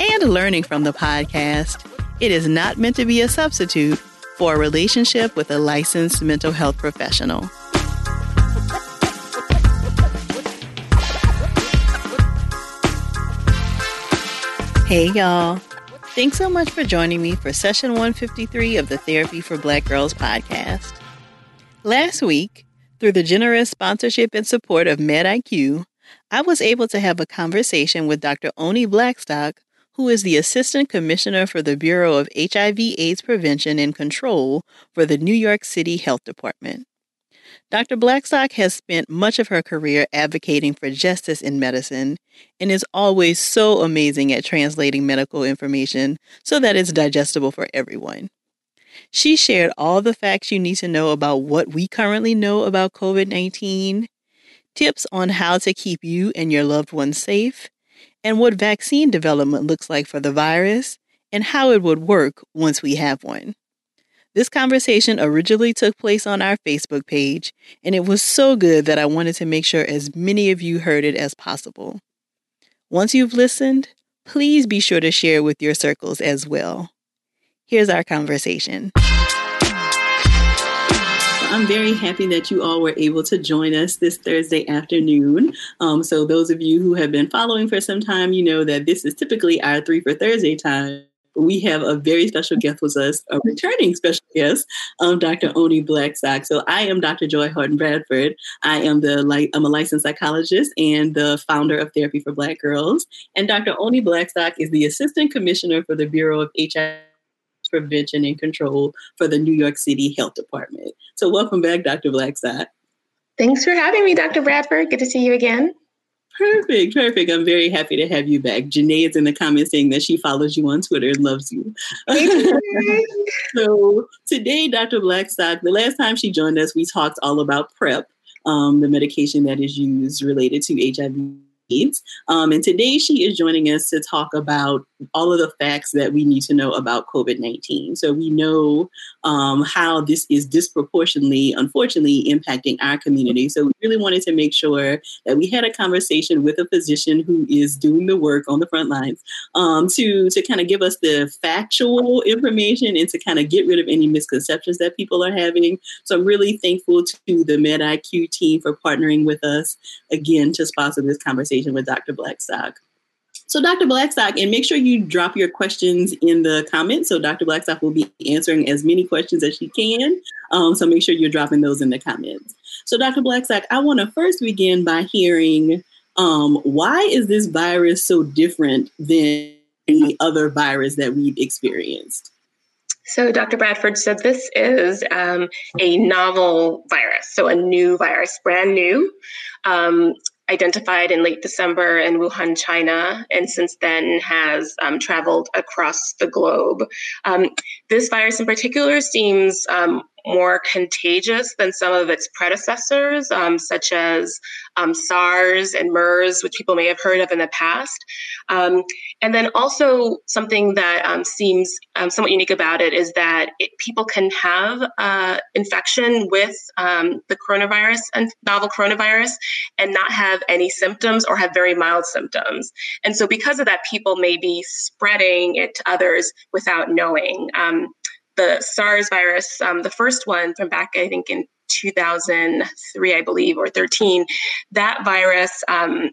and learning from the podcast, it is not meant to be a substitute for a relationship with a licensed mental health professional. Hey, y'all. Thanks so much for joining me for session 153 of the Therapy for Black Girls podcast. Last week, through the generous sponsorship and support of MedIQ, I was able to have a conversation with Dr. Oni Blackstock, who is the Assistant Commissioner for the Bureau of HIV/AIDS Prevention and Control for the New York City Health Department. Dr. Blackstock has spent much of her career advocating for justice in medicine and is always so amazing at translating medical information so that it's digestible for everyone. She shared all the facts you need to know about what we currently know about COVID 19, tips on how to keep you and your loved ones safe, and what vaccine development looks like for the virus, and how it would work once we have one. This conversation originally took place on our Facebook page, and it was so good that I wanted to make sure as many of you heard it as possible. Once you've listened, please be sure to share with your circles as well. Here's our conversation. I'm very happy that you all were able to join us this Thursday afternoon. Um, so, those of you who have been following for some time, you know that this is typically our three for Thursday time. We have a very special guest with us, a returning special guest, um, Dr. Oni Blackstock. So, I am Dr. Joy Harden Bradford. I am the I'm a licensed psychologist and the founder of Therapy for Black Girls. And Dr. Oni Blackstock is the assistant commissioner for the Bureau of HIV prevention and control for the New York City Health Department. So, welcome back, Dr. Blackstock. Thanks for having me, Dr. Bradford. Good to see you again. Perfect, perfect. I'm very happy to have you back. Janae is in the comments saying that she follows you on Twitter and loves you. so today, Dr. Blackstock, the last time she joined us, we talked all about PrEP, um, the medication that is used related to HIV needs. Um, and today she is joining us to talk about all of the facts that we need to know about COVID 19. So we know um, how this is disproportionately, unfortunately, impacting our community. So we really wanted to make sure that we had a conversation with a physician who is doing the work on the front lines um, to, to kind of give us the factual information and to kind of get rid of any misconceptions that people are having. So I'm really thankful to the MedIQ team for partnering with us again to sponsor this conversation with Dr. Blackstock. So, Dr. Blackstock, and make sure you drop your questions in the comments. So, Dr. Blackstock will be answering as many questions as she can. Um, so, make sure you're dropping those in the comments. So, Dr. Blackstock, I want to first begin by hearing um, why is this virus so different than any other virus that we've experienced? So, Dr. Bradford said this is um, a novel virus, so a new virus, brand new. Um, identified in late December in Wuhan, China, and since then has um, traveled across the globe. Um, this virus in particular seems um, more contagious than some of its predecessors, um, such as um, SARS and MERS, which people may have heard of in the past. Um, and then also something that um, seems um, somewhat unique about it is that it, people can have uh, infection with um, the coronavirus and novel coronavirus and not have any symptoms or have very mild symptoms. And so because of that, people may be spreading it to others without knowing. Um, the SARS virus, um, the first one from back, I think, in 2003, I believe, or 13, that virus um,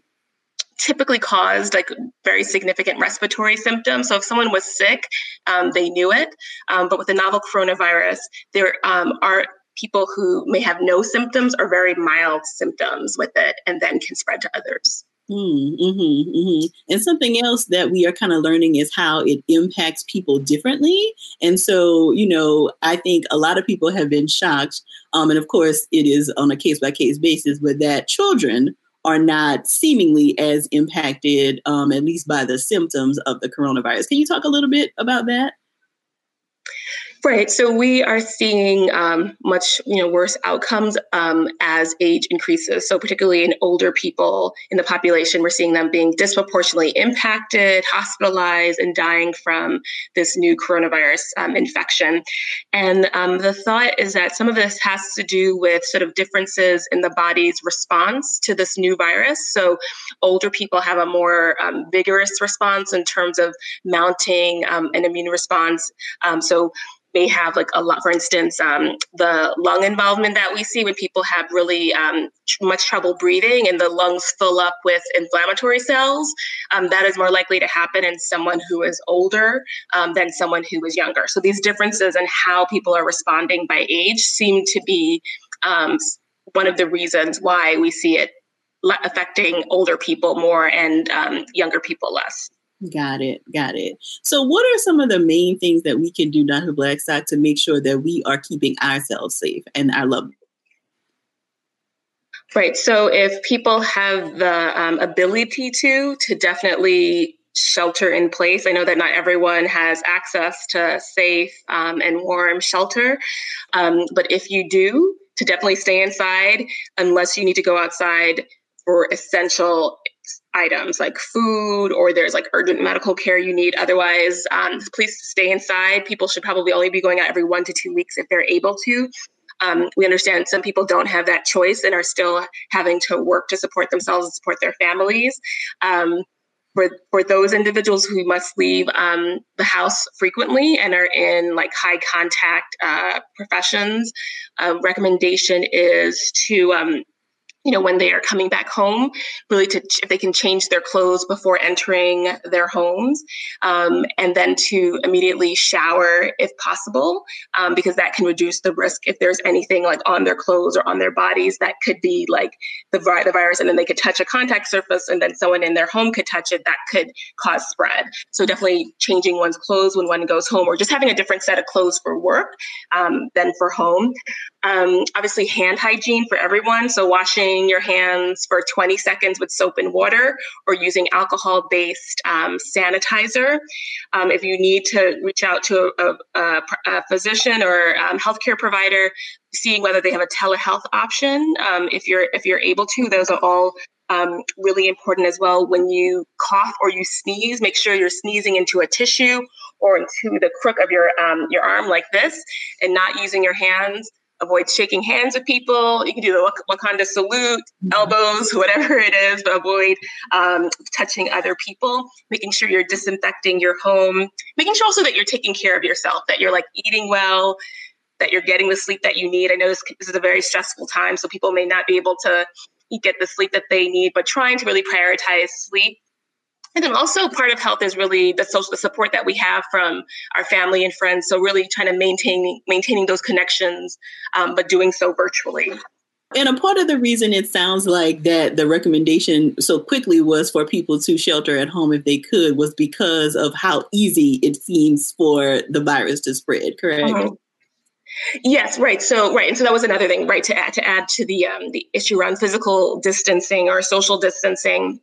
typically caused like very significant respiratory symptoms. So if someone was sick, um, they knew it. Um, but with the novel coronavirus, there um, are people who may have no symptoms or very mild symptoms with it and then can spread to others. Mm, hmm mm-hmm. And something else that we are kind of learning is how it impacts people differently. And so, you know, I think a lot of people have been shocked. Um, and of course, it is on a case by case basis, but that children are not seemingly as impacted, um, at least by the symptoms of the coronavirus. Can you talk a little bit about that? Right. So we are seeing um, much, you know, worse outcomes um, as age increases. So particularly in older people in the population, we're seeing them being disproportionately impacted, hospitalized, and dying from this new coronavirus um, infection. And um, the thought is that some of this has to do with sort of differences in the body's response to this new virus. So older people have a more um, vigorous response in terms of mounting um, an immune response. so may have like a lot for instance um, the lung involvement that we see when people have really um, much trouble breathing and the lungs fill up with inflammatory cells um, that is more likely to happen in someone who is older um, than someone who is younger. So these differences in how people are responding by age seem to be um, one of the reasons why we see it affecting older people more and um, younger people less Got it. Got it. So, what are some of the main things that we can do, Dr. Blackstock, to make sure that we are keeping ourselves safe and our loved ones? Right. So, if people have the um, ability to, to definitely shelter in place. I know that not everyone has access to safe um, and warm shelter, um, but if you do, to definitely stay inside unless you need to go outside for essential items like food or there's like urgent medical care you need. Otherwise, um, please stay inside. People should probably only be going out every one to two weeks if they're able to. Um, we understand some people don't have that choice and are still having to work to support themselves and support their families. Um, for, for those individuals who must leave um, the house frequently and are in like high contact uh, professions, uh, recommendation is to um, you know when they are coming back home really to if they can change their clothes before entering their homes um, and then to immediately shower if possible um, because that can reduce the risk if there's anything like on their clothes or on their bodies that could be like the, the virus and then they could touch a contact surface and then someone in their home could touch it that could cause spread. So definitely changing one's clothes when one goes home or just having a different set of clothes for work um, than for home um, obviously, hand hygiene for everyone. So, washing your hands for 20 seconds with soap and water or using alcohol based um, sanitizer. Um, if you need to reach out to a, a, a physician or um, healthcare provider, seeing whether they have a telehealth option. Um, if you're if you're able to, those are all um, really important as well. When you cough or you sneeze, make sure you're sneezing into a tissue or into the crook of your um, your arm like this, and not using your hands avoid shaking hands with people. You can do the Wakanda salute, mm-hmm. elbows, whatever it is, but avoid um, touching other people. Making sure you're disinfecting your home. Making sure also that you're taking care of yourself, that you're like eating well, that you're getting the sleep that you need. I know this, this is a very stressful time, so people may not be able to get the sleep that they need, but trying to really prioritize sleep and then also part of health is really the social the support that we have from our family and friends. So really trying to maintain maintaining those connections, um, but doing so virtually. And a part of the reason it sounds like that the recommendation so quickly was for people to shelter at home if they could was because of how easy it seems for the virus to spread. Correct. Mm-hmm. Yes, right. So right, and so that was another thing, right? To add to add to the um, the issue around physical distancing or social distancing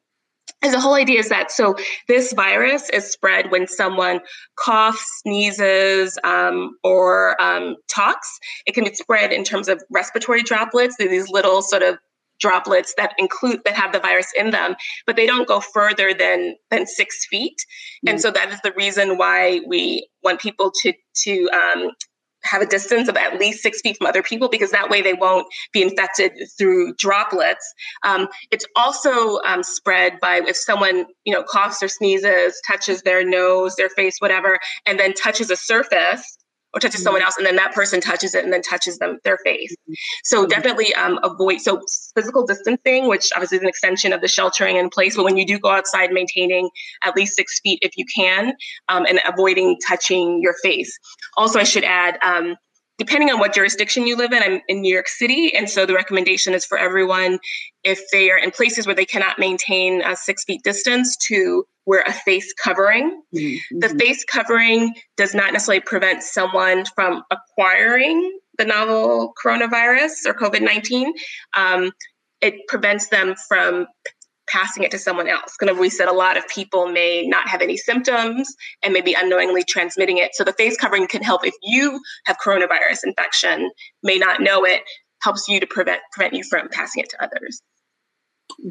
and the whole idea is that so this virus is spread when someone coughs, sneezes, um, or um, talks. It can be spread in terms of respiratory droplets. They're these little sort of droplets that include that have the virus in them, but they don't go further than than six feet. Mm-hmm. And so that is the reason why we want people to to um, have a distance of at least six feet from other people because that way they won't be infected through droplets. Um, it's also um, spread by if someone you know coughs or sneezes, touches their nose, their face, whatever, and then touches a surface or touches mm-hmm. someone else and then that person touches it and then touches them their face mm-hmm. so definitely um, avoid so physical distancing which obviously is an extension of the sheltering in place but when you do go outside maintaining at least six feet if you can um, and avoiding touching your face also i should add um, depending on what jurisdiction you live in, I'm in New York City. And so the recommendation is for everyone, if they are in places where they cannot maintain a six feet distance, to wear a face covering. Mm-hmm. The face covering does not necessarily prevent someone from acquiring the novel coronavirus or COVID 19. Um, it prevents them from passing it to someone else. Kind of, we said a lot of people may not have any symptoms and maybe unknowingly transmitting it. So the face covering can help if you have coronavirus infection, may not know it, helps you to prevent prevent you from passing it to others.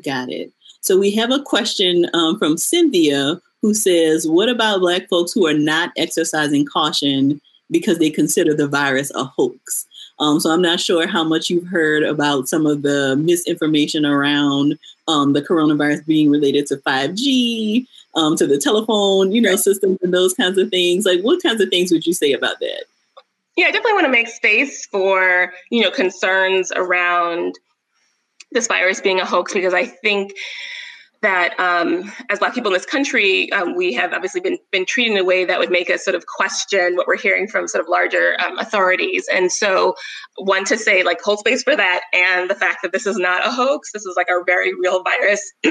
Got it. So we have a question um, from Cynthia who says, "What about Black folks who are not exercising caution because they consider the virus a hoax?" Um, so I'm not sure how much you've heard about some of the misinformation around um, the coronavirus being related to 5G, um, to the telephone, you know, systems and those kinds of things. Like, what kinds of things would you say about that? Yeah, I definitely want to make space for you know concerns around this virus being a hoax because I think that um, as Black people in this country, um, we have obviously been been treated in a way that would make us sort of question what we're hearing from sort of larger um, authorities. And so, one to say like hold space for that, and the fact that this is not a hoax. This is like a very real virus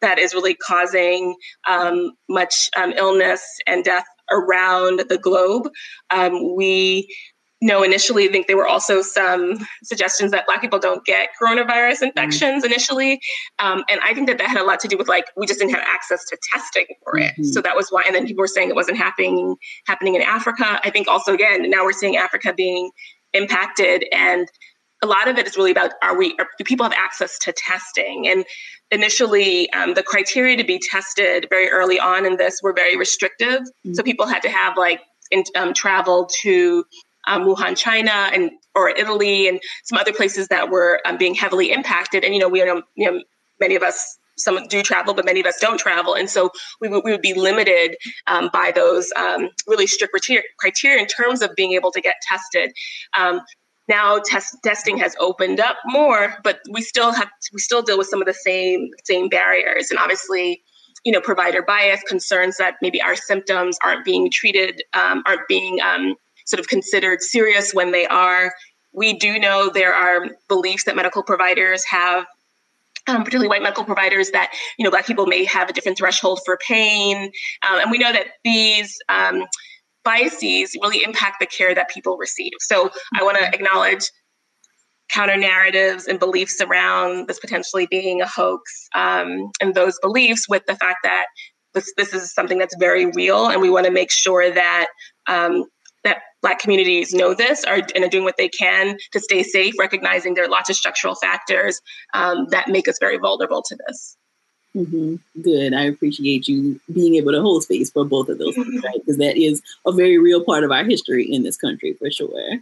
that is really causing um, much um, illness and death around the globe. Um, we no, initially, I think there were also some suggestions that Black people don't get coronavirus mm-hmm. infections mm-hmm. initially. Um, and I think that that had a lot to do with like, we just didn't have access to testing for it. Mm-hmm. So that was why. And then people were saying it wasn't happening, happening in Africa. I think also, again, now we're seeing Africa being impacted. And a lot of it is really about are we, are, do people have access to testing? And initially, um, the criteria to be tested very early on in this were very restrictive. Mm-hmm. So people had to have like, in, um, travel to um, Wuhan, China, and or Italy, and some other places that were um, being heavily impacted. And you know, we are you know many of us some do travel, but many of us don't travel, and so we, w- we would be limited um, by those um, really strict criteria, criteria in terms of being able to get tested. Um, now test, testing has opened up more, but we still have we still deal with some of the same same barriers, and obviously you know provider bias concerns that maybe our symptoms aren't being treated um, aren't being um, sort of considered serious when they are. We do know there are beliefs that medical providers have um, particularly white medical providers, that you know black people may have a different threshold for pain, um, and we know that these um, biases really impact the care that people receive. So I want to acknowledge counter narratives and beliefs around this potentially being a hoax, um, and those beliefs with the fact that this this is something that's very real, and we want to make sure that um, that Black communities know this are, and are doing what they can to stay safe, recognizing there are lots of structural factors um, that make us very vulnerable to this. Mm-hmm. Good. I appreciate you being able to hold space for both of those things, right? Because that is a very real part of our history in this country, for sure.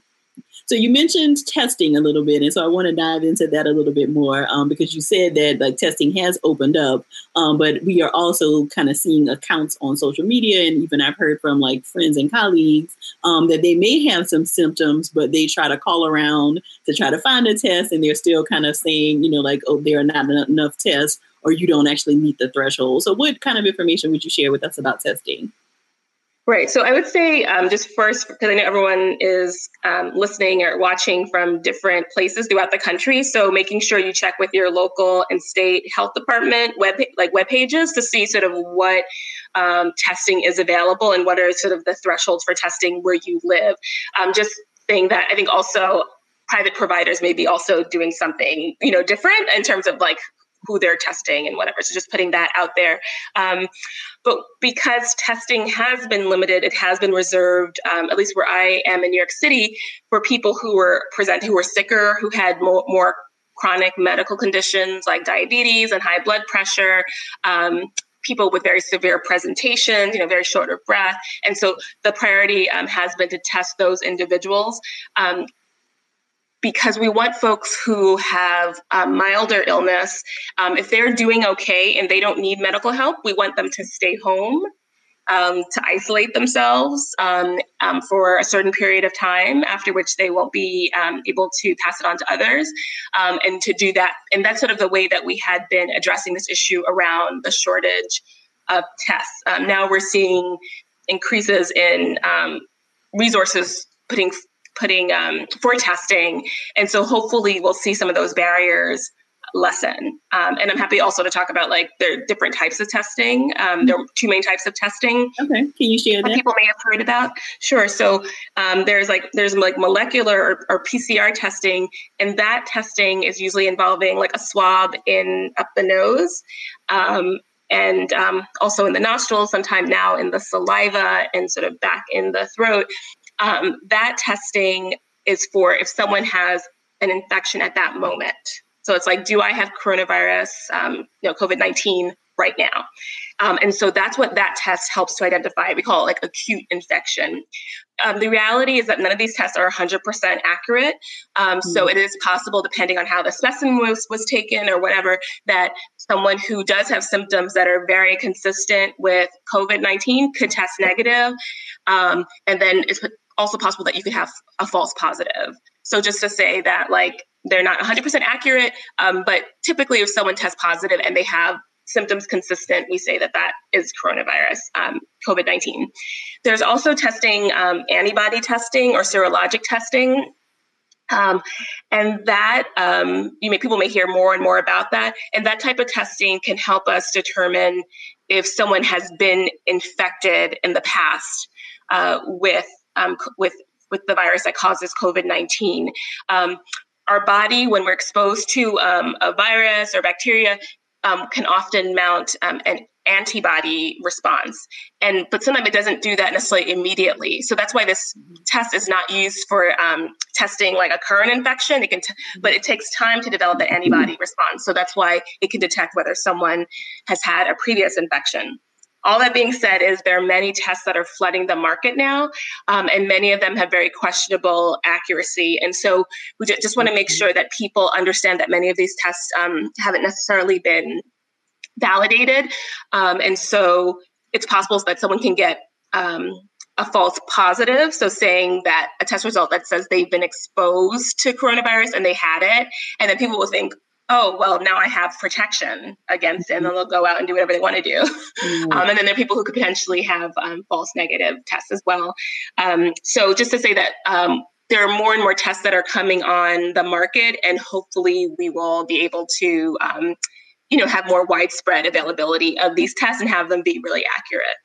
So you mentioned testing a little bit, and so I want to dive into that a little bit more um, because you said that like testing has opened up, um, but we are also kind of seeing accounts on social media, and even I've heard from like friends and colleagues um, that they may have some symptoms, but they try to call around to try to find a test, and they're still kind of saying, you know, like, oh, there are not enough tests, or you don't actually meet the threshold. So, what kind of information would you share with us about testing? Right. So I would say um, just first, because I know everyone is um, listening or watching from different places throughout the country. So making sure you check with your local and state health department web like web pages to see sort of what um, testing is available and what are sort of the thresholds for testing where you live. Um, just saying that I think also private providers may be also doing something you know different in terms of like who they're testing and whatever. So just putting that out there. Um, but because testing has been limited, it has been reserved, um, at least where I am in New York City, for people who were present, who were sicker, who had more, more chronic medical conditions like diabetes and high blood pressure. Um, people with very severe presentations, you know, very short of breath. And so the priority um, has been to test those individuals. Um, because we want folks who have a milder illness, um, if they're doing okay and they don't need medical help, we want them to stay home, um, to isolate themselves um, um for a certain period of time, after which they won't be um, able to pass it on to others. Um, and to do that, and that's sort of the way that we had been addressing this issue around the shortage of tests. now we're seeing increases in resources putting putting um, for testing. And so hopefully we'll see some of those barriers lessen. Um, and I'm happy also to talk about like there are different types of testing. Um, there are two main types of testing. Okay, can you share that? People may have heard about. Sure. So um, there's like there's like molecular or, or, PCR testing, and that testing is usually involving like a swab in up the nose. Um, and um, also in the nostrils, sometime now in the saliva and sort of back in the throat. Um, that testing is for if someone has an infection at that moment. So it's like, do I have coronavirus, um, you know, COVID 19 right now? Um, and so that's what that test helps to identify. We call it like acute infection. Um, the reality is that none of these tests are 100% accurate. Um, mm-hmm. So it is possible, depending on how the specimen was, was taken or whatever, that someone who does have symptoms that are very consistent with COVID 19 could test negative. Um, and then it's also possible that you could have a false positive. So just to say that, like, they're not 100% accurate, um, but typically, if someone tests positive and they have symptoms consistent, we say that that is coronavirus, um, COVID 19. There's also testing, um, antibody testing or serologic testing. Um, and that um, you may people may hear more and more about that. And that type of testing can help us determine if someone has been infected in the past uh, with um, with with the virus that causes COVID nineteen. Um, our body, when we're exposed to um, a virus or bacteria, um, can often mount um, an antibody response. And but sometimes it doesn't do that necessarily immediately. So that's why this test is not used for um, testing like a current infection. It can t- but it takes time to develop an antibody response. So that's why it can detect whether someone has had a previous infection all that being said, is there are many tests that are flooding the market now, um, and many of them have very questionable accuracy. And so we just want to make sure that people understand that many of these tests um, haven't necessarily been validated, um, and so it's possible that someone can get um, a false positive. So saying that a test result that says they've been exposed to coronavirus and they had it, and then people will think, oh well now i have protection against it and then they'll go out and do whatever they want to do. Mm-hmm. um, and then there are people who could potentially have um, false negative tests as well. Um, so just to say that um, there are more and more tests that are coming on the market and hopefully we will be able to um, you know have more widespread availability of these tests and have them be really accurate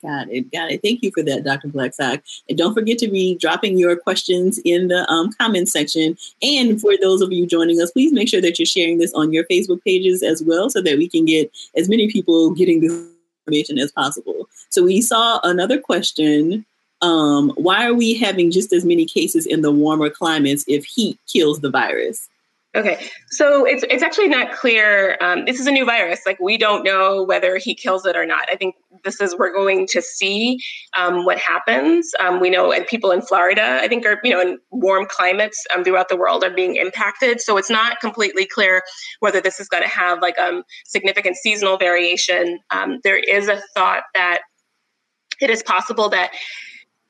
Got it. Got it. Thank you for that, Dr. Blackstock. And don't forget to be dropping your questions in the um, comment section. And for those of you joining us, please make sure that you're sharing this on your Facebook pages as well so that we can get as many people getting this information as possible. So we saw another question. Um, why are we having just as many cases in the warmer climates if heat kills the virus? Okay, so it's it's actually not clear. Um, this is a new virus. Like we don't know whether he kills it or not. I think this is we're going to see um, what happens. Um, we know, and people in Florida, I think, are you know in warm climates um, throughout the world are being impacted. So it's not completely clear whether this is going to have like um significant seasonal variation. Um, there is a thought that it is possible that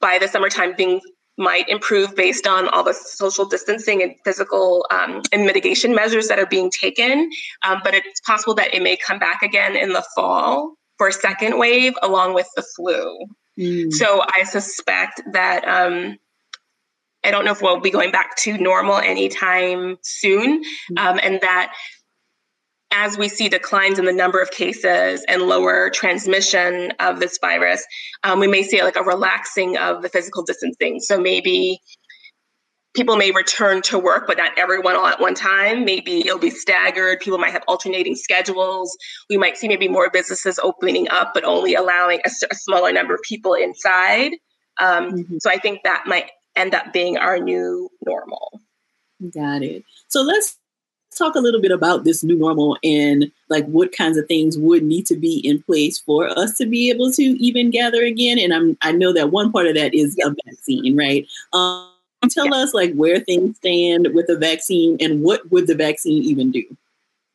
by the summertime things might improve based on all the social distancing and physical um, and mitigation measures that are being taken. Um, but it's possible that it may come back again in the fall for a second wave along with the flu. Mm. So I suspect that um, I don't know if we'll be going back to normal anytime soon, mm. um, and that as we see declines in the number of cases and lower transmission of this virus, um, we may see like a relaxing of the physical distancing. So maybe people may return to work, but not everyone all at one time. Maybe it'll be staggered. People might have alternating schedules. We might see maybe more businesses opening up, but only allowing a, a smaller number of people inside. Um, mm-hmm. So I think that might end up being our new normal. Got it. So let's talk a little bit about this new normal and like what kinds of things would need to be in place for us to be able to even gather again. And I'm I know that one part of that is a vaccine, right? Um, tell us like where things stand with the vaccine and what would the vaccine even do?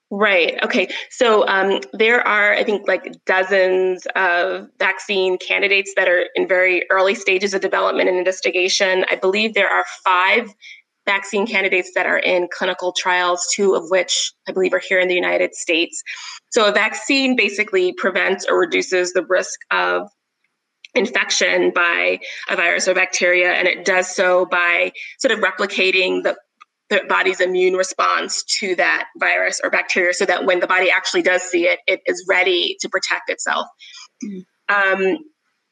Right. Okay. So um, there are, I think, like dozens of vaccine candidates that are in very early stages of development and investigation. I believe there are five vaccine candidates that are in clinical trials, two of which I believe are here in the United States. So, a vaccine basically prevents or reduces the risk of infection by a virus or bacteria, and it does so by sort of replicating the the body's immune response to that virus or bacteria so that when the body actually does see it, it is ready to protect itself. Mm. Um,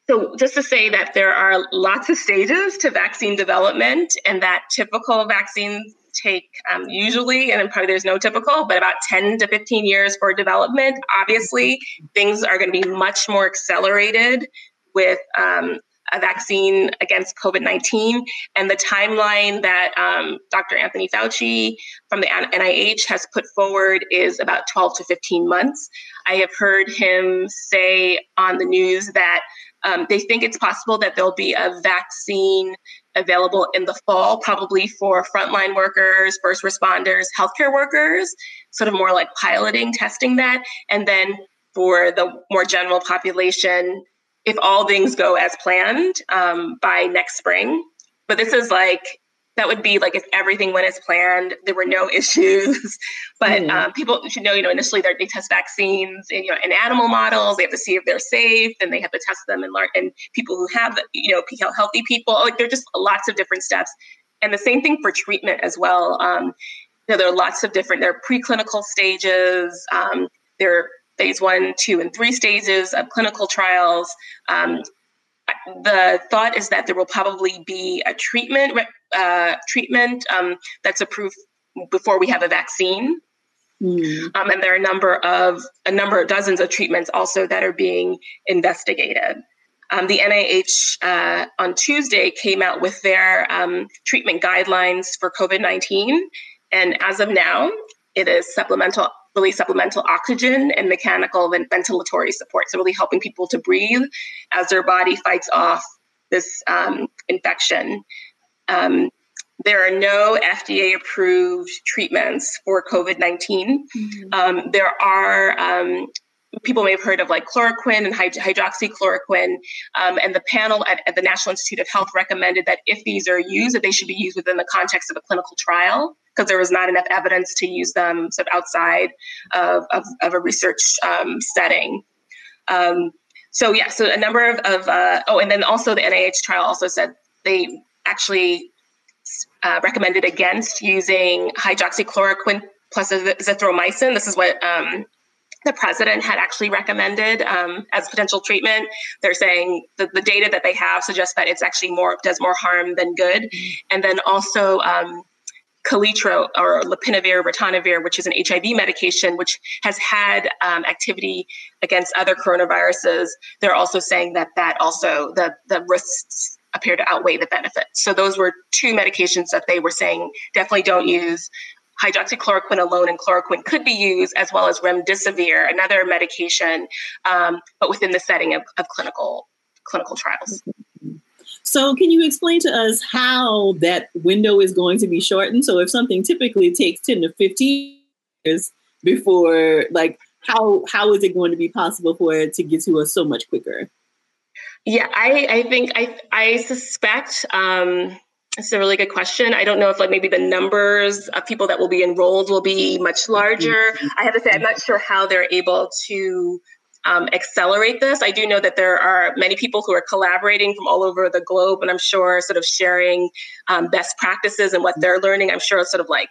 so, just to say that there are lots of stages to vaccine development, and that typical vaccines take um, usually, and probably there's no typical, but about 10 to 15 years for development. Obviously, things are going to be much more accelerated with um, a vaccine against COVID 19. And the timeline that um, Dr. Anthony Fauci from the NIH has put forward is about 12 to 15 months. I have heard him say on the news that um, they think it's possible that there'll be a vaccine available in the fall, probably for frontline workers, first responders, healthcare workers, sort of more like piloting, testing that. And then for the more general population, if all things go as planned um, by next spring. But this is like that would be like if everything went as planned, there were no issues. but mm. um, people should know, you know, initially they test vaccines in, you know, in animal models. They have to see if they're safe, then they have to test them in large and people who have, you know, healthy people. Like there are just lots of different steps. And the same thing for treatment as well. Um, you know, there are lots of different. There are preclinical stages. Um, there are phase one, two, and three stages of clinical trials. Um, the thought is that there will probably be a treatment uh, treatment um, that's approved before we have a vaccine. Mm. Um, and there are a number of a number of dozens of treatments also that are being investigated. Um, the NIH uh, on Tuesday came out with their um, treatment guidelines for COVID 19. And as of now, it is supplemental really supplemental oxygen and mechanical and ventilatory support. So, really helping people to breathe as their body fights off this um, infection. Um, there are no FDA approved treatments for COVID 19. Mm-hmm. Um, there are um, people may have heard of like chloroquine and hydroxychloroquine. Um, and the panel at, at, the National Institute of Health recommended that if these are used, that they should be used within the context of a clinical trial because there was not enough evidence to use them sort of outside of, of, of a research um, setting. Um, so yeah, so a number of, of uh, oh, and then also the NIH trial also said they actually uh, recommended against using hydroxychloroquine plus azithromycin. This is what um, the president had actually recommended um, as potential treatment. They're saying that the data that they have suggests that it's actually more does more harm than good. And then also um, Kaletra or lopinavir, ritonavir, which is an HIV medication, which has had um, activity against other coronaviruses. They're also saying that that also the the risks appear to outweigh the benefits. So those were two medications that they were saying definitely don't use. Hydroxychloroquine alone and chloroquine could be used, as well as remdesivir, another medication, um, but within the setting of, of clinical clinical trials. So, can you explain to us how that window is going to be shortened? So, if something typically takes 10 to 15 years before, like, how how is it going to be possible for it to get to us so much quicker? Yeah, I, I think I I suspect um, it's a really good question. I don't know if like maybe the numbers of people that will be enrolled will be much larger. Mm-hmm. I have to say I'm not sure how they're able to um, accelerate this. I do know that there are many people who are collaborating from all over the globe, and I'm sure sort of sharing um, best practices and what they're learning. I'm sure sort of like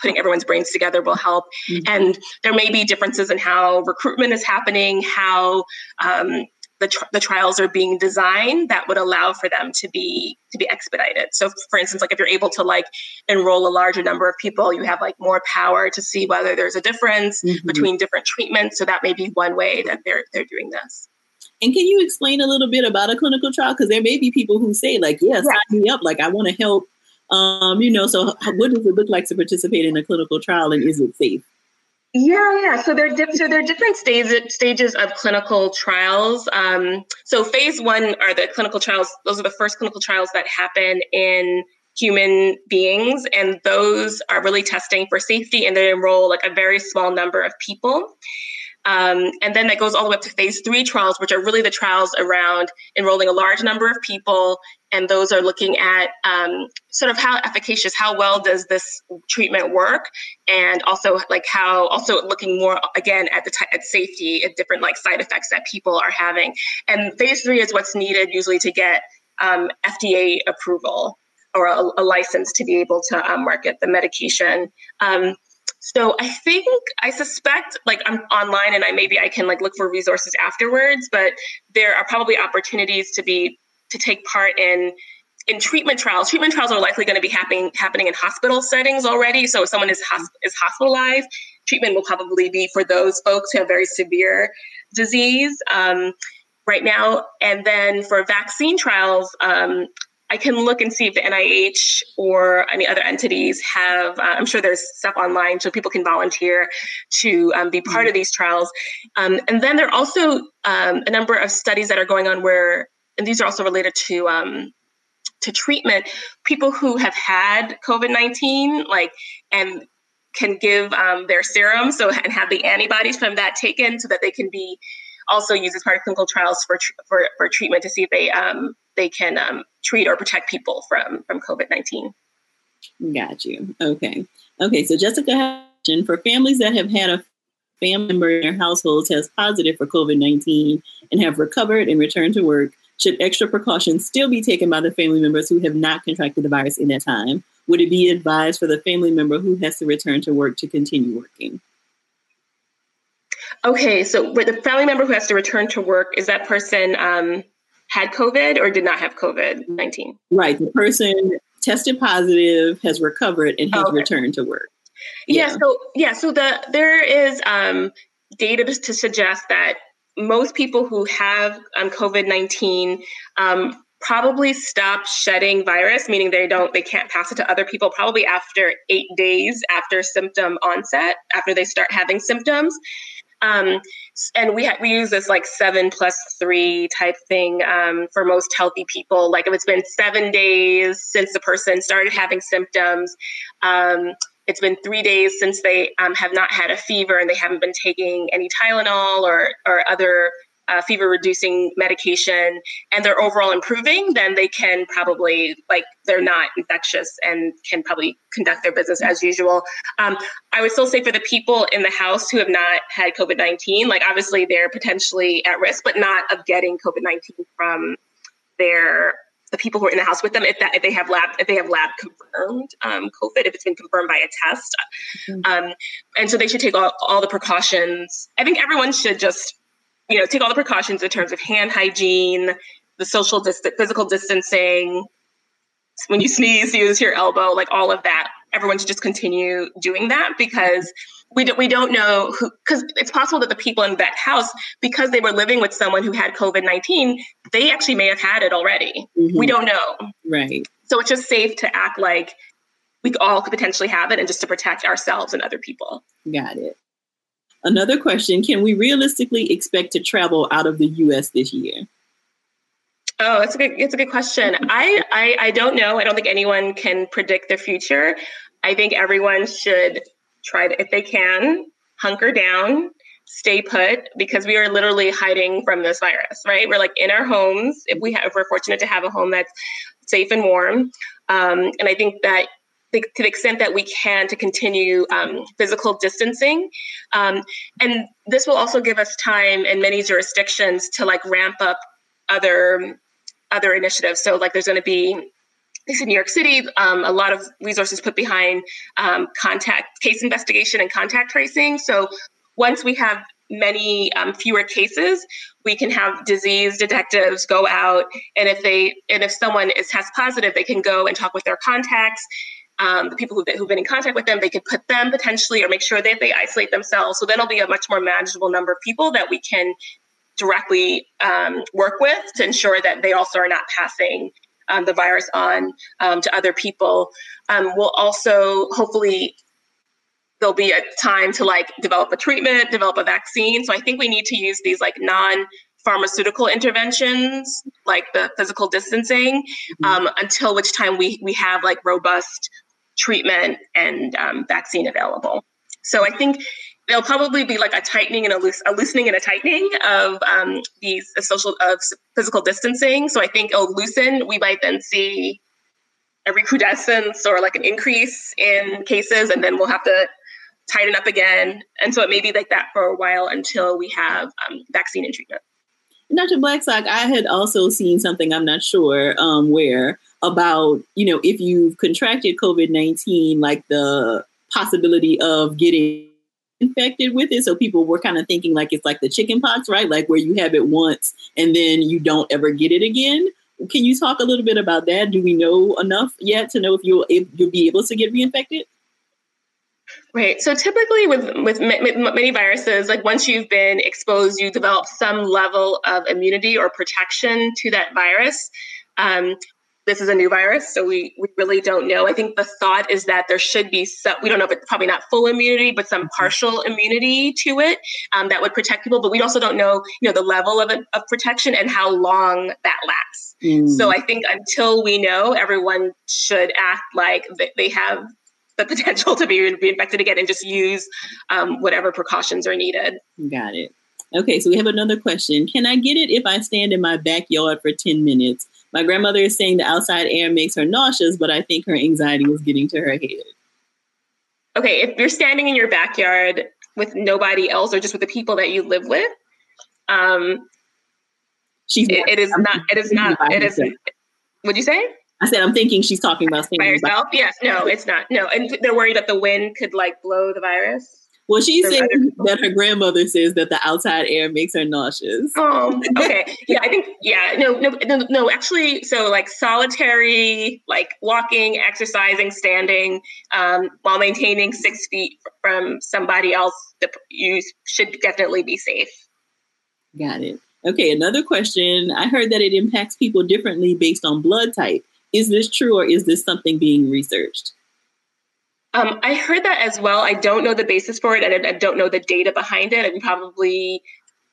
putting everyone's brains together will help. Mm-hmm. And there may be differences in how recruitment is happening, how um, the, tr- the trials are being designed that would allow for them to be to be expedited. So for instance like if you're able to like enroll a larger number of people you have like more power to see whether there's a difference mm-hmm. between different treatments. So that may be one way that they're they're doing this. And can you explain a little bit about a clinical trial? Because there may be people who say like yeah sign me up. Like i want to help um you know so what does it look like to participate in a clinical trial and is it safe yeah, yeah. So there, so there are different stages stages of clinical trials. Um, so phase one are the clinical trials. Those are the first clinical trials that happen in human beings, and those are really testing for safety, and they enroll like a very small number of people. Um, and then that goes all the way up to phase three trials, which are really the trials around enrolling a large number of people. And those are looking at um, sort of how efficacious, how well does this treatment work, and also like how, also looking more again at the t- at safety, at different like side effects that people are having. And phase three is what's needed usually to get um, FDA approval. or a, a license to be able to um, market the medication. Um, so I think I suspect like I'm online and I maybe I can like look for resources afterwards, but there are probably opportunities to be to take part in in treatment trials. Treatment trials are likely going to be happening happening in hospital settings already. So if someone is hosp- is hospitalized, treatment will probably be for those folks who have very severe disease um, right now. And then for vaccine trials, um, I can look and see if the NIH or any other entities have, uh, I'm sure there's stuff online so people can volunteer to um, be part of these trials. Um, and then there are also um, a number of studies that are going on where, and these are also related to, um, to treatment, people who have had COVID 19, like, and can give um, their serum so and have the antibodies from that taken so that they can be also used as part of clinical trials for, for, for treatment to see if they um, they can um, treat or protect people from from COVID nineteen. Got you. Okay. Okay. So Jessica, for families that have had a family member in their household test positive for COVID nineteen and have recovered and returned to work, should extra precautions still be taken by the family members who have not contracted the virus in that time? Would it be advised for the family member who has to return to work to continue working? Okay, so with the family member who has to return to work, is that person um, had COVID or did not have COVID 19? Right. The person tested positive, has recovered, and has okay. returned to work. Yeah. yeah. So, yeah. So the there is um, data to, to suggest that most people who have um, COVID 19 um, probably stop shedding virus, meaning they don't, they can't pass it to other people probably after eight days after symptom onset, after they start having symptoms. Um, and we ha- we use this like seven plus three type thing um, for most healthy people. Like if it's been seven days since the person started having symptoms, um, it's been three days since they um, have not had a fever and they haven't been taking any Tylenol or or other uh, fever reducing medication and they're overall improving, then they can probably, like, they're not infectious and can probably conduct their business as usual. Um, I would still say for the people in the house who have not had COVID 19, like, obviously they're potentially at risk, but not of getting COVID 19 from their the people who are in the house with them if that if they have lab if they have lab confirmed um, COVID if it's been confirmed by a test, mm-hmm. um, and so they should take all, all the precautions. I think everyone should just you know, take all the precautions in terms of hand hygiene, the social distance, physical distancing. When you sneeze, use your elbow, like all of that. Everyone should just continue doing that because we don't, we don't know who, because it's possible that the people in that house, because they were living with someone who had COVID 19, they actually may have had it already. Mm-hmm. We don't know. Right. So it's just safe to act like we all could potentially have it and just to protect ourselves and other people. Got it. Another question Can we realistically expect to travel out of the US this year? Oh, it's a good it's a good question. I, I I don't know. I don't think anyone can predict the future. I think everyone should try to, if they can, hunker down, stay put, because we are literally hiding from this virus, right? We're like in our homes. If we have, if we're fortunate to have a home that's safe and warm, um, and I think that to the extent that we can to continue um, physical distancing. Um, and this will also give us time in many jurisdictions to like ramp up other other initiatives. So like there's going to be in New York City, um, a lot of resources put behind um, contact case investigation and contact tracing. So once we have many um, fewer cases, we can have disease detectives go out, and if they and if someone is test positive, they can go and talk with their contacts um, the people who've been, who've been in contact with them, they could put them potentially or make sure that they isolate themselves. So then it'll be a much more manageable number of people that we can directly um, work with to ensure that they also are not passing um, the virus on um, to other people. Um, we'll also hopefully there'll be a time to like develop a treatment, develop a vaccine. So I think we need to use these like non pharmaceutical interventions like the physical distancing mm-hmm. um, until which time we we have like robust treatment and um, vaccine available. So I think there'll probably be like a tightening and a, loose, a loosening and a tightening of um, these social of physical distancing. So I think it'll loosen. We might then see a recrudescence or like an increase in cases, and then we'll have to tighten up again. And so it may be like that for a while until we have um, vaccine and treatment. Dr. Blackstock, I had also seen something, I'm not sure um, where, about, you know, if you've contracted COVID 19, like the possibility of getting infected with it. So people were kind of thinking like it's like the chicken pox, right? Like where you have it once and then you don't ever get it again. Can you talk a little bit about that? Do we know enough yet to know if you'll if you'll be able to get reinfected? Right. So typically, with with many viruses, like once you've been exposed, you develop some level of immunity or protection to that virus. Um, this is a new virus, so we, we really don't know. I think the thought is that there should be some, we don't know if it's probably not full immunity, but some mm-hmm. partial immunity to it um, that would protect people. But we also don't know, you know, the level of, of protection and how long that lasts. Mm. So I think until we know, everyone should act like they have the potential to be reinfected again and just use um, whatever precautions are needed. Got it. Okay, so we have another question. Can I get it if I stand in my backyard for 10 minutes? My grandmother is saying the outside air makes her nauseous, but I think her anxiety is getting to her head. Okay, if you're standing in your backyard with nobody else or just with the people that you live with, um, she's it, it is not. It is not. It is. What'd you say? I said I'm thinking she's talking about by herself. By- yes. No, it's not. No, and they're worried that the wind could like blow the virus. Well, she said that her grandmother says that the outside air makes her nauseous. Oh, okay. yeah, I think yeah. No, no, no, no. Actually, so like solitary, like walking, exercising, standing, um, while maintaining six feet from somebody else, you should definitely be safe. Got it. Okay, another question. I heard that it impacts people differently based on blood type. Is this true, or is this something being researched? Um, I heard that as well. I don't know the basis for it, and I don't know the data behind it. And probably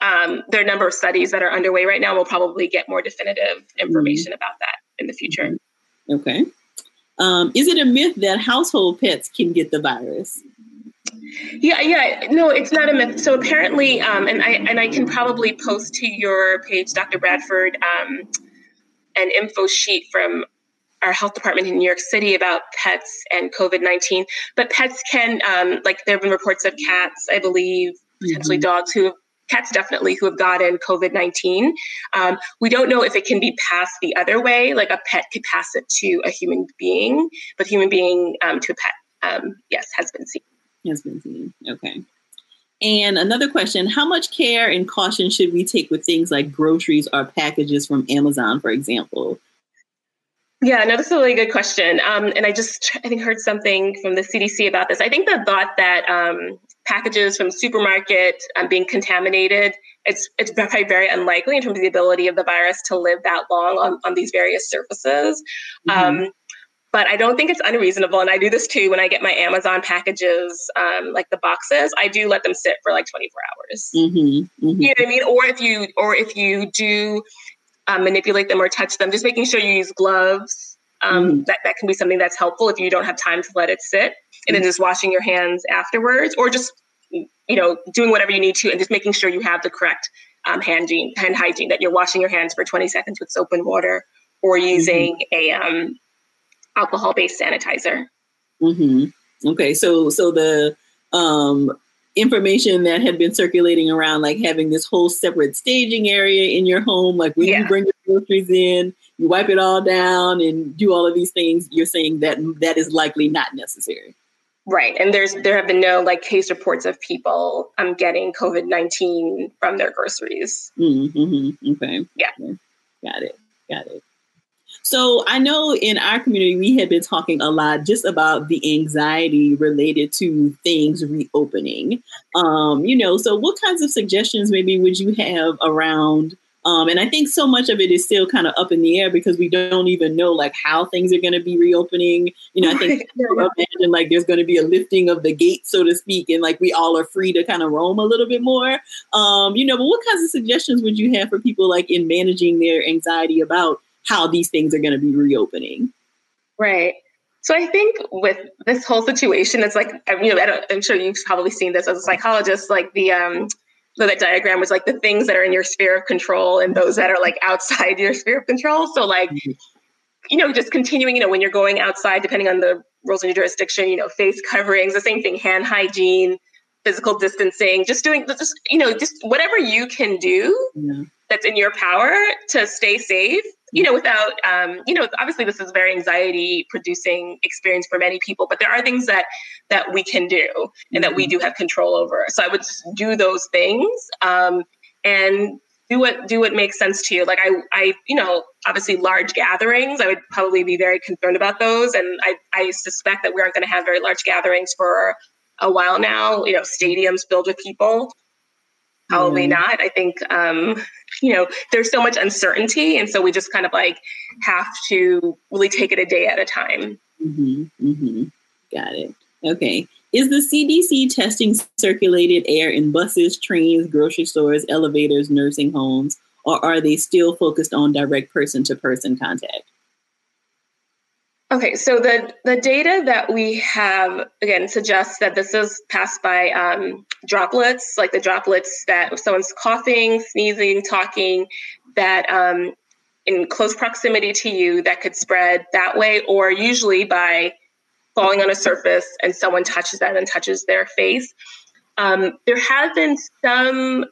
um, there are a number of studies that are underway right now. We'll probably get more definitive information mm-hmm. about that in the future. Okay. Um, is it a myth that household pets can get the virus? Yeah, yeah, no, it's not a myth. So apparently, um, and I and I can probably post to your page, Dr. Bradford, um, an info sheet from our health department in New York City about pets and COVID 19. But pets can, um, like, there have been reports of cats, I believe, potentially mm-hmm. dogs who have cats definitely who have gotten COVID 19. Um, we don't know if it can be passed the other way, like a pet could pass it to a human being, but human being um, to a pet, um, yes, has been seen. Has been seen. Okay. And another question How much care and caution should we take with things like groceries or packages from Amazon, for example? Yeah, no, that's a really good question. Um, and I just, I think, heard something from the CDC about this. I think the thought that um, packages from supermarket um, being contaminated, it's it's probably very unlikely in terms of the ability of the virus to live that long on, on these various surfaces. Mm-hmm. Um, but I don't think it's unreasonable. And I do this too when I get my Amazon packages, um, like the boxes. I do let them sit for like 24 hours. Mm-hmm, mm-hmm. You know what I mean? Or if you, or if you do um, manipulate them or touch them. Just making sure you use gloves. Um, mm that, that can be something that's helpful if you don't have time to let it sit. And then just washing your hands afterwards, or just you know doing whatever you need to, and just making sure you have the correct um, hand, hygiene, hand hygiene. That you're washing your hands for 20 seconds with soap and water, or using mm-hmm. a um, alcohol-based sanitizer. Mm-hmm. Okay, so so the um, information that had been circulating around, like having this whole separate staging area in your home. Like when yeah. you bring your groceries in, you wipe it all down and do all of these things. You're saying that that is likely not necessary. Right, and there's there have been no like case reports of people um getting COVID nineteen from their groceries. Mm-hmm. Okay. Yeah. Got it. Got it. So I know in our community, we have been talking a lot just about the anxiety related to things reopening. Um, you know, so what kinds of suggestions maybe would you have around? Um, and I think so much of it is still kind of up in the air because we don't even know like how things are going to be reopening. You know, I think imagine like there's going to be a lifting of the gate, so to speak, and like we all are free to kind of roam a little bit more. Um, you know, but what kinds of suggestions would you have for people like in managing their anxiety about how these things are going to be reopening. Right. So I think with this whole situation, it's like you know I'm sure you've probably seen this as a psychologist. Like the um, so that diagram was like the things that are in your sphere of control and those that are like outside your sphere of control. So like mm-hmm. you know just continuing you know when you're going outside, depending on the rules in your jurisdiction, you know face coverings, the same thing, hand hygiene, physical distancing, just doing just you know just whatever you can do yeah. that's in your power to stay safe you know, without, um, you know, obviously this is very anxiety producing experience for many people, but there are things that that we can do and that we mm-hmm. do have control over. So I would just do those things um, and do what do what makes sense to you. Like I, I, you know, obviously large gatherings, I would probably be very concerned about those, and I, I suspect that we aren't going to have very large gatherings for a while now. You know, stadiums filled with people. Probably mm. not. I think, um, you know, there's so much uncertainty. And so we just kind of like have to really take it a day at a time. Mm-hmm, mm-hmm. Got it. Okay. Is the CDC testing circulated air in buses, trains, grocery stores, elevators, nursing homes, or are they still focused on direct person to person contact? Okay, so the the data that we have again suggests that this is passed by um, droplets, like the droplets that if someone's coughing, sneezing, talking, that um, in close proximity to you that could spread that way, or usually by falling on a surface and someone touches that and touches their face. Um, there has been some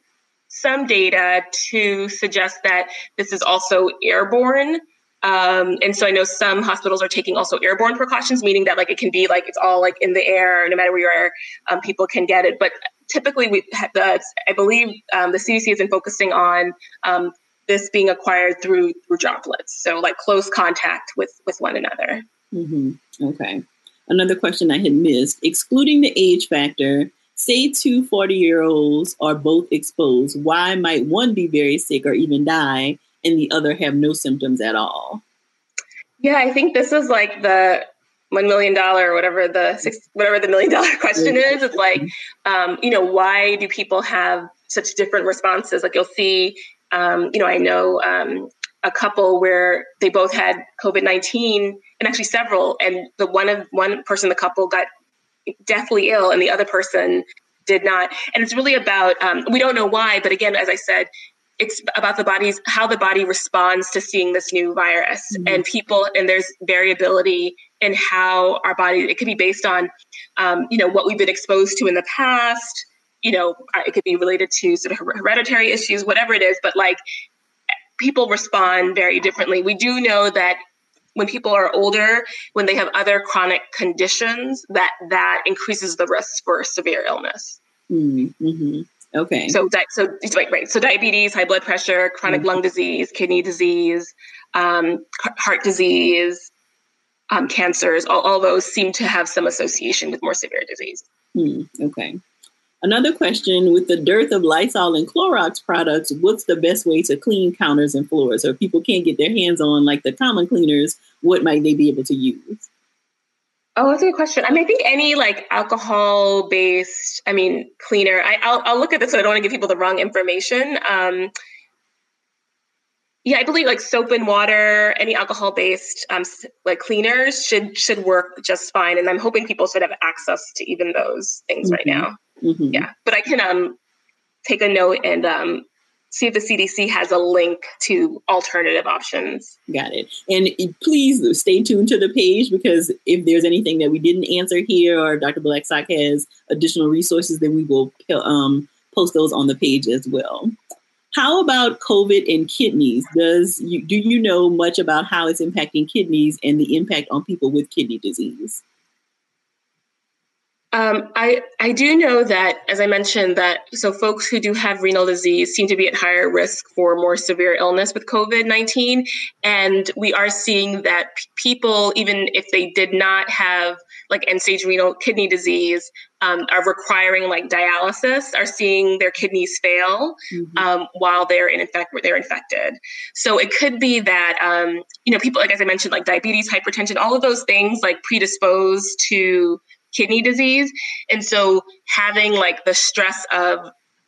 some data to suggest that this is also airborne. Um, and so I know some hospitals are taking also airborne precautions, meaning that like it can be like it's all like in the air, no matter where you are, um, people can get it. But typically, we the, I believe um, the CDC has been focusing on um, this being acquired through through droplets, so like close contact with with one another. Mm-hmm. Okay. Another question I had missed: excluding the age factor, say two 40 year olds are both exposed, why might one be very sick or even die? And the other have no symptoms at all? Yeah, I think this is like the one million dollar whatever the six whatever the million dollar question is. It's like, um, you know, why do people have such different responses? Like you'll see, um, you know, I know um, a couple where they both had COVID nineteen and actually several, and the one of one person, the couple got deathly ill, and the other person did not. And it's really about um, we don't know why, but again, as I said, it's about the body's how the body responds to seeing this new virus mm-hmm. and people and there's variability in how our body it could be based on um, you know what we've been exposed to in the past you know uh, it could be related to sort of hereditary issues whatever it is but like people respond very differently we do know that when people are older when they have other chronic conditions that that increases the risk for severe illness mm-hmm. Okay. So, di- so right, right. So diabetes, high blood pressure, chronic mm-hmm. lung disease, kidney disease, um, heart disease, um, cancers, all, all those seem to have some association with more severe disease. Mm, okay. Another question with the dearth of Lysol and Clorox products, what's the best way to clean counters and floors? So if people can't get their hands on like the common cleaners, what might they be able to use? Oh, that's a good question. I mean, I think any like alcohol based, I mean, cleaner, I, will I'll look at this so I don't want to give people the wrong information. Um, yeah, I believe like soap and water, any alcohol based um, like cleaners should should work just fine. And I'm hoping people should have access to even those things mm-hmm. right now. Mm-hmm. Yeah, but I can um, take a note and um, see if the CDC has a link to alternative options. Got it. And please stay tuned to the page because if there's anything that we didn't answer here or Dr. Blackstock has additional resources, then we will um, post those on the page as well. How about COVID and kidneys? Does you, do you know much about how it's impacting kidneys and the impact on people with kidney disease? Um, I I do know that, as I mentioned, that so folks who do have renal disease seem to be at higher risk for more severe illness with COVID nineteen, and we are seeing that p- people, even if they did not have like end stage renal kidney disease, um, are requiring like dialysis, are seeing their kidneys fail mm-hmm. um, while they're in infect they're infected. So it could be that um, you know people, like as I mentioned, like diabetes, hypertension, all of those things like predispose to kidney disease. And so having like the stress of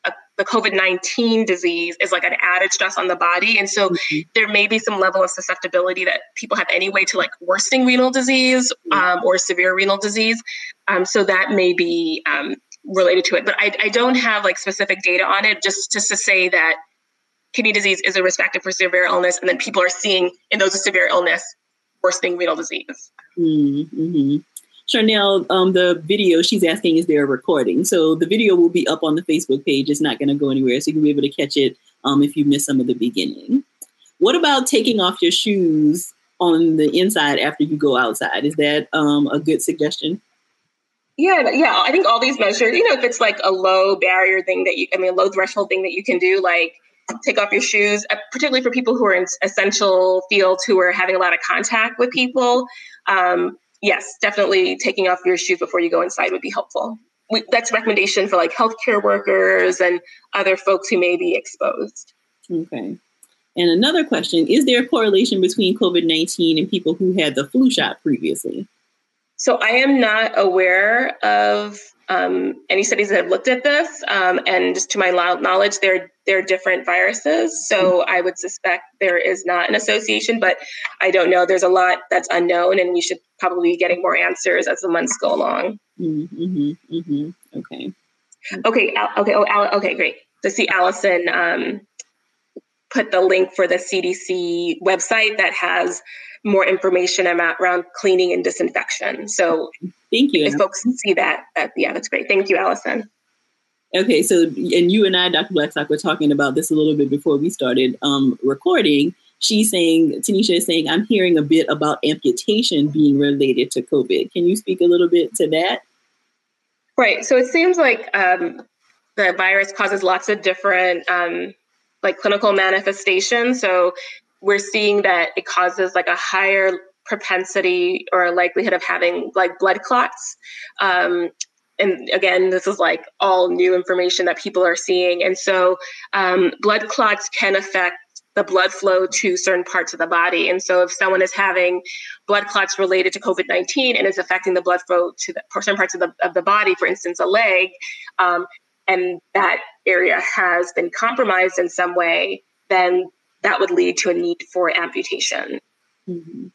a, the COVID 19 disease is like an added stress on the body. And so mm-hmm. there may be some level of susceptibility that people have anyway to like worsening renal disease um, or severe renal disease. Um, so that may be um, related to it. But I, I don't have like specific data on it, just, just to say that kidney disease is a risk factor for severe illness. And then people are seeing in those with severe illness worsening renal disease. Mm-hmm. Charnel, um, the video she's asking is there a recording? So the video will be up on the Facebook page. It's not going to go anywhere, so you'll be able to catch it um, if you miss some of the beginning. What about taking off your shoes on the inside after you go outside? Is that um, a good suggestion? Yeah, yeah. I think all these measures, you know, if it's like a low barrier thing that you, I mean, a low threshold thing that you can do, like take off your shoes, uh, particularly for people who are in essential fields who are having a lot of contact with people. Um, yes, definitely taking off your shoes before you go inside would be helpful. We, that's a recommendation for like healthcare workers and other folks who may be exposed. Okay. And another question Is there a correlation between COVID 19 and people who had the flu shot previously? So I am not aware of um, any studies that have looked at this, um, and just to my knowledge, they're they're different viruses. So I would suspect there is not an association, but I don't know. There's a lot that's unknown, and we should probably getting more answers as the months go along. Mm-hmm, mm-hmm. Okay. Okay. Okay. Oh, okay. Great. To see Allison um, put the link for the CDC website that has more information about, around cleaning and disinfection. So thank you. If folks see that, that, yeah, that's great. Thank you, Allison. Okay, so and you and I, Dr. Blackstock, were talking about this a little bit before we started um, recording. She's saying, Tanisha is saying, I'm hearing a bit about amputation being related to COVID. Can you speak a little bit to that? Right. So it seems like um, the virus causes lots of different um, like clinical manifestations. So we're seeing that it causes like a higher propensity or likelihood of having like blood clots. Um, and again, this is like all new information that people are seeing. And so um, blood clots can affect the blood flow to certain parts of the body. And so if someone is having blood clots related to COVID 19 and is affecting the blood flow to the certain parts of the, of the body, for instance, a leg, um, and that area has been compromised in some way, then that would lead to a need for amputation. Mm-hmm.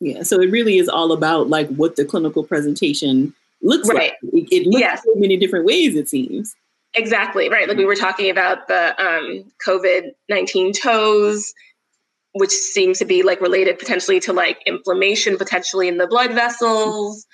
Yeah, so it really is all about like what the clinical presentation looks right. like. It, it looks yes. so many different ways, it seems. Exactly, right. Like we were talking about the um, COVID 19 toes, which seems to be like related potentially to like inflammation, potentially in the blood vessels.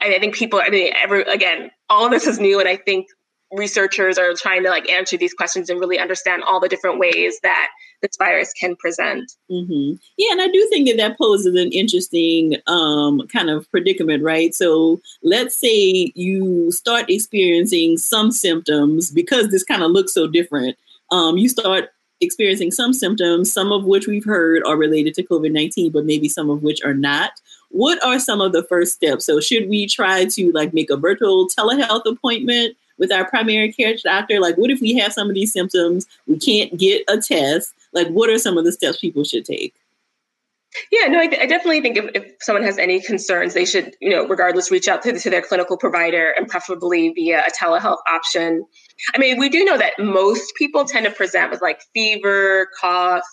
I think people, I mean, every, again, all of this is new. And I think researchers are trying to like answer these questions and really understand all the different ways that this virus can present. Mm-hmm. Yeah, and I do think that that poses an interesting um, kind of predicament, right? So let's say you start experiencing some symptoms because this kind of looks so different. Um, you start experiencing some symptoms, some of which we've heard are related to COVID 19, but maybe some of which are not. What are some of the first steps? So, should we try to like make a virtual telehealth appointment? With our primary care doctor? Like, what if we have some of these symptoms? We can't get a test. Like, what are some of the steps people should take? Yeah, no, I, th- I definitely think if, if, someone has any concerns, they should, you know, regardless, reach out to, to their clinical provider and preferably via a telehealth option. I mean, we do know that most people tend to present with like fever, cough,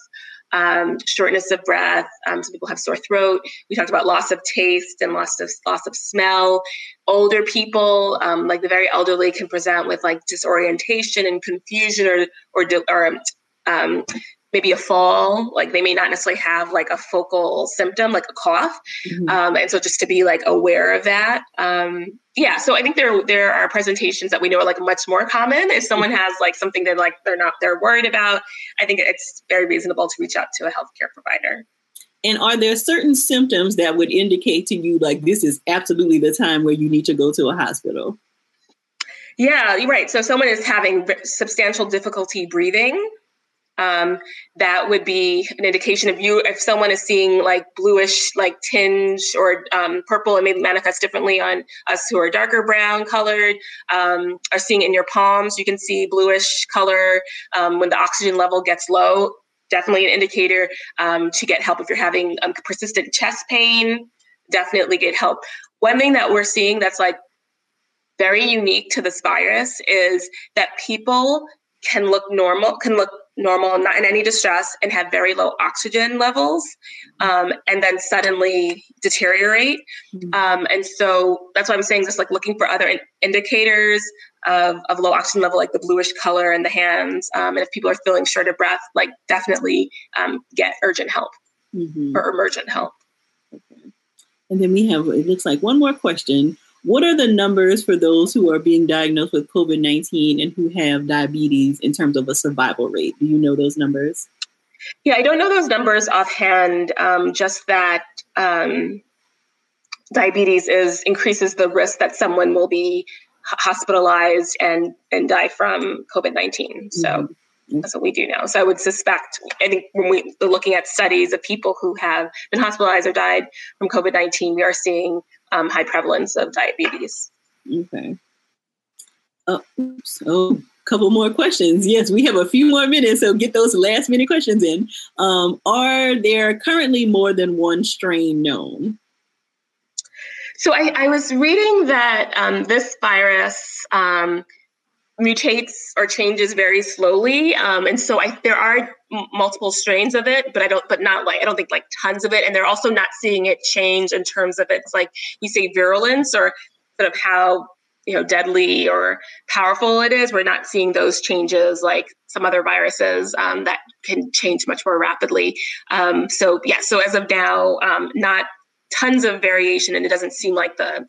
um, shortness of breath. Um, some people have sore throat. We talked about loss of taste and loss of loss of smell. Older people, um, like the very elderly, can present with like disorientation and confusion or or, or um, maybe a fall like they may not necessarily have like a focal symptom like a cough mm-hmm. um, and so just to be like aware of that um, yeah so i think there there are presentations that we know are like much more common if someone mm-hmm. has like something that like they're not they're worried about i think it's very reasonable to reach out to a healthcare provider and are there certain symptoms that would indicate to you like this is absolutely the time where you need to go to a hospital yeah, you're right. So someone is having substantial difficulty breathing um, that would be an indication of you if someone is seeing like bluish like tinge or um, purple it may manifest differently on us who are darker brown colored um, are seeing in your palms you can see bluish color um, when the oxygen level gets low definitely an indicator um, to get help if you're having um, persistent chest pain definitely get help. One thing that we're seeing that's like very unique to this virus is that people can look normal can look normal, not in any distress, and have very low oxygen levels, um, and then suddenly deteriorate. Mm-hmm. Um, and so that's why I'm saying just like looking for other in- indicators of, of low oxygen level, like the bluish color in the hands. Um, and if people are feeling short of breath, like definitely um, get urgent help mm-hmm. or emergent help. Okay. And then we have, it looks like one more question. What are the numbers for those who are being diagnosed with COVID 19 and who have diabetes in terms of a survival rate? Do you know those numbers? Yeah, I don't know those numbers offhand. Um, just that um, diabetes is increases the risk that someone will be hospitalized and and die from COVID nineteen. So. Mm-hmm. That's what we do now. So I would suspect, I think when we are looking at studies of people who have been hospitalized or died from COVID 19, we are seeing um, high prevalence of diabetes. Okay. Oh, so couple more questions. Yes, we have a few more minutes, so get those last minute questions in. Um, are there currently more than one strain known? So I, I was reading that um, this virus um, mutates or changes very slowly, um, and so I, there are m- multiple strains of it, but I don't, but not like I don't think like tons of it, and they're also not seeing it change in terms of its like you say virulence or sort of how you know deadly or powerful it is. We're not seeing those changes like some other viruses um, that can change much more rapidly. Um, so yeah so as of now um, not tons of variation and it doesn't seem like the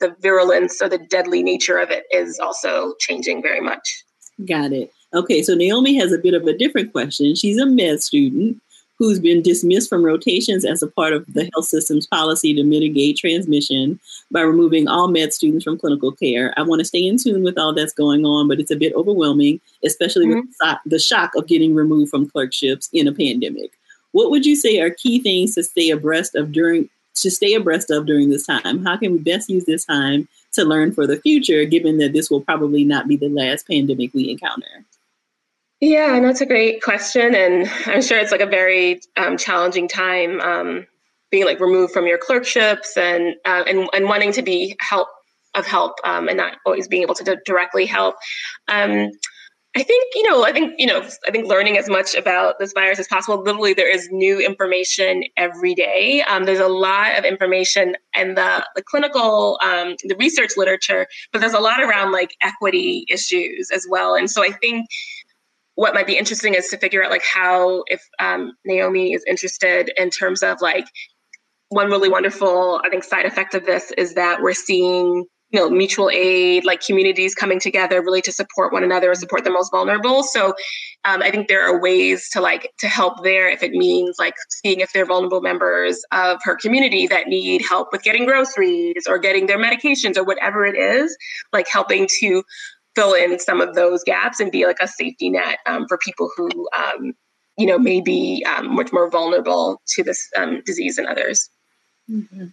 the virulence or the deadly nature of it is also changing very much got it okay so naomi has a bit of a different question she's a med student who's been dismissed from rotations as a part of the health system's policy to mitigate transmission by removing all med students from clinical care. I want to stay in tune with all that's going on, but it's a bit overwhelming, especially mm-hmm. with the shock of getting removed from clerkships in a pandemic. What would you say are key things to stay abreast of during to stay abreast of during this time? How can we best use this time to learn for the future, given that this will probably not be the last pandemic we encounter? Yeah, and that's a great question, and I'm sure it's like a very um, challenging time, um, being like removed from your clerkships and uh, and and wanting to be help of help um, and not always being able to d- directly help. I think you know. I think you know. I think learning as much about this virus as possible. Literally, there is new information every day. Um, there's a lot of information in the the clinical, um, the research literature, but there's a lot around like equity issues as well. And so I think what might be interesting is to figure out like how if um, Naomi is interested in terms of like one really wonderful I think side effect of this is that we're seeing you know mutual aid like communities coming together really to support one another support the most vulnerable so um, i think there are ways to like to help there if it means like seeing if they're vulnerable members of her community that need help with getting groceries or getting their medications or whatever it is like helping to fill in some of those gaps and be like a safety net um, for people who um, you know may be um, much more vulnerable to this um, disease than others mm-hmm.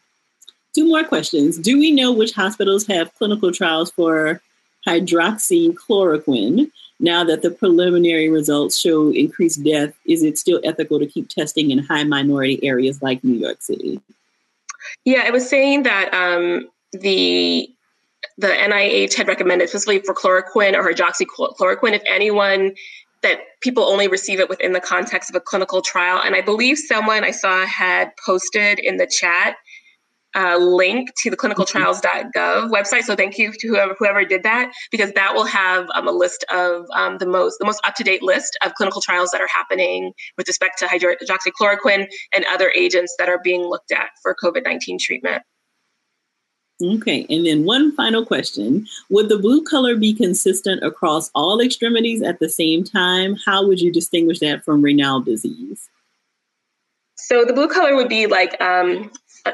Two more questions. Do we know which hospitals have clinical trials for hydroxychloroquine? Now that the preliminary results show increased death is it still ethical to keep testing in high minority areas like new york city? Yeah i was saying that um, the the NIH had recommended specifically for chloroquine or hydroxychloroquine, if anyone that people only receive it within the context of a clinical trial. And I believe someone I saw had posted in the chat a link to the clinicaltrials.gov website. So thank you to whoever, whoever did that, because that will have um, a list of um, the most the most up to date list of clinical trials that are happening with respect to hydroxychloroquine and other agents that are being looked at for COVID nineteen treatment. Okay, and then one final question. Would the blue color be consistent across all extremities at the same time? How would you distinguish that from Raynaud's disease? So the blue color would be like um,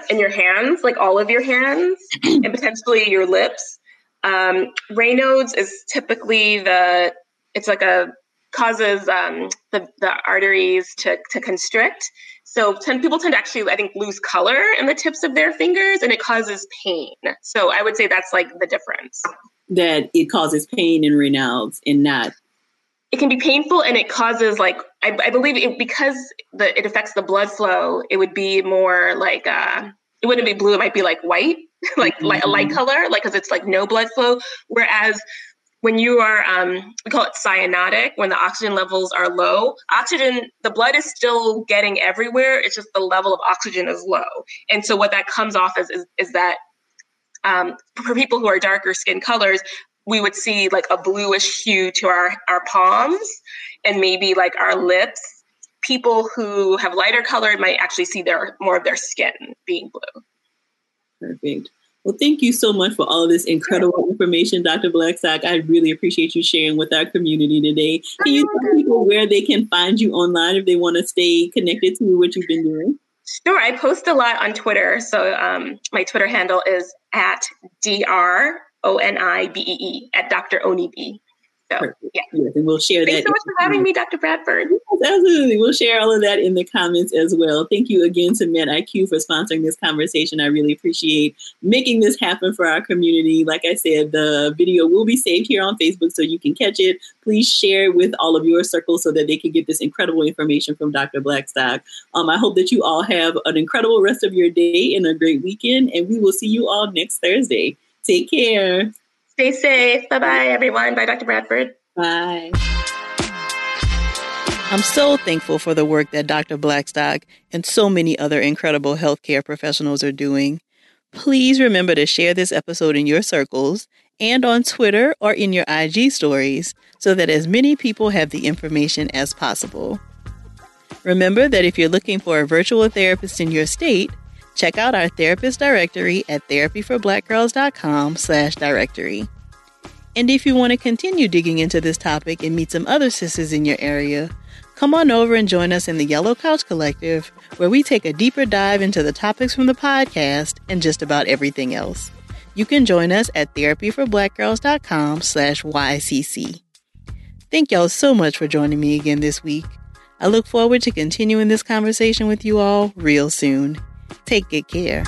in your hands, like all of your hands, and potentially your lips. Um, Raynaud's is typically the, it's like a, causes um, the, the arteries to, to constrict. So ten, people tend to actually, I think, lose color in the tips of their fingers, and it causes pain. So I would say that's like the difference. That it causes pain in Raynaud's and not. It can be painful, and it causes like I, I believe it because the it affects the blood flow. It would be more like uh, it wouldn't be blue. It might be like white, like mm-hmm. like a light color, like because it's like no blood flow. Whereas when you are um, we call it cyanotic when the oxygen levels are low oxygen the blood is still getting everywhere it's just the level of oxygen is low and so what that comes off as is, is that um, for people who are darker skin colors we would see like a bluish hue to our our palms and maybe like our lips people who have lighter color might actually see their more of their skin being blue perfect Well, thank you so much for all of this incredible information, Dr. Blackstock. I really appreciate you sharing with our community today. Can you tell people where they can find you online if they want to stay connected to what you've been doing? Sure. I post a lot on Twitter. So um, my Twitter handle is at D R O N I B E E, at Dr. Oni B. So, yeah. Yes, and we'll share Thanks that. Thanks so much for having me, Dr. Bradford. Yes, absolutely. We'll share all of that in the comments as well. Thank you again to MedIQ for sponsoring this conversation. I really appreciate making this happen for our community. Like I said, the video will be saved here on Facebook so you can catch it. Please share it with all of your circles so that they can get this incredible information from Dr. Blackstock. Um, I hope that you all have an incredible rest of your day and a great weekend, and we will see you all next Thursday. Take care. Stay safe. Bye bye, everyone. Bye, Dr. Bradford. Bye. I'm so thankful for the work that Dr. Blackstock and so many other incredible healthcare professionals are doing. Please remember to share this episode in your circles and on Twitter or in your IG stories so that as many people have the information as possible. Remember that if you're looking for a virtual therapist in your state, check out our therapist directory at therapyforblackgirls.com slash directory. And if you want to continue digging into this topic and meet some other sisters in your area, come on over and join us in the Yellow Couch Collective, where we take a deeper dive into the topics from the podcast and just about everything else. You can join us at therapyforblackgirls.com slash YCC. Thank y'all so much for joining me again this week. I look forward to continuing this conversation with you all real soon. Take good care.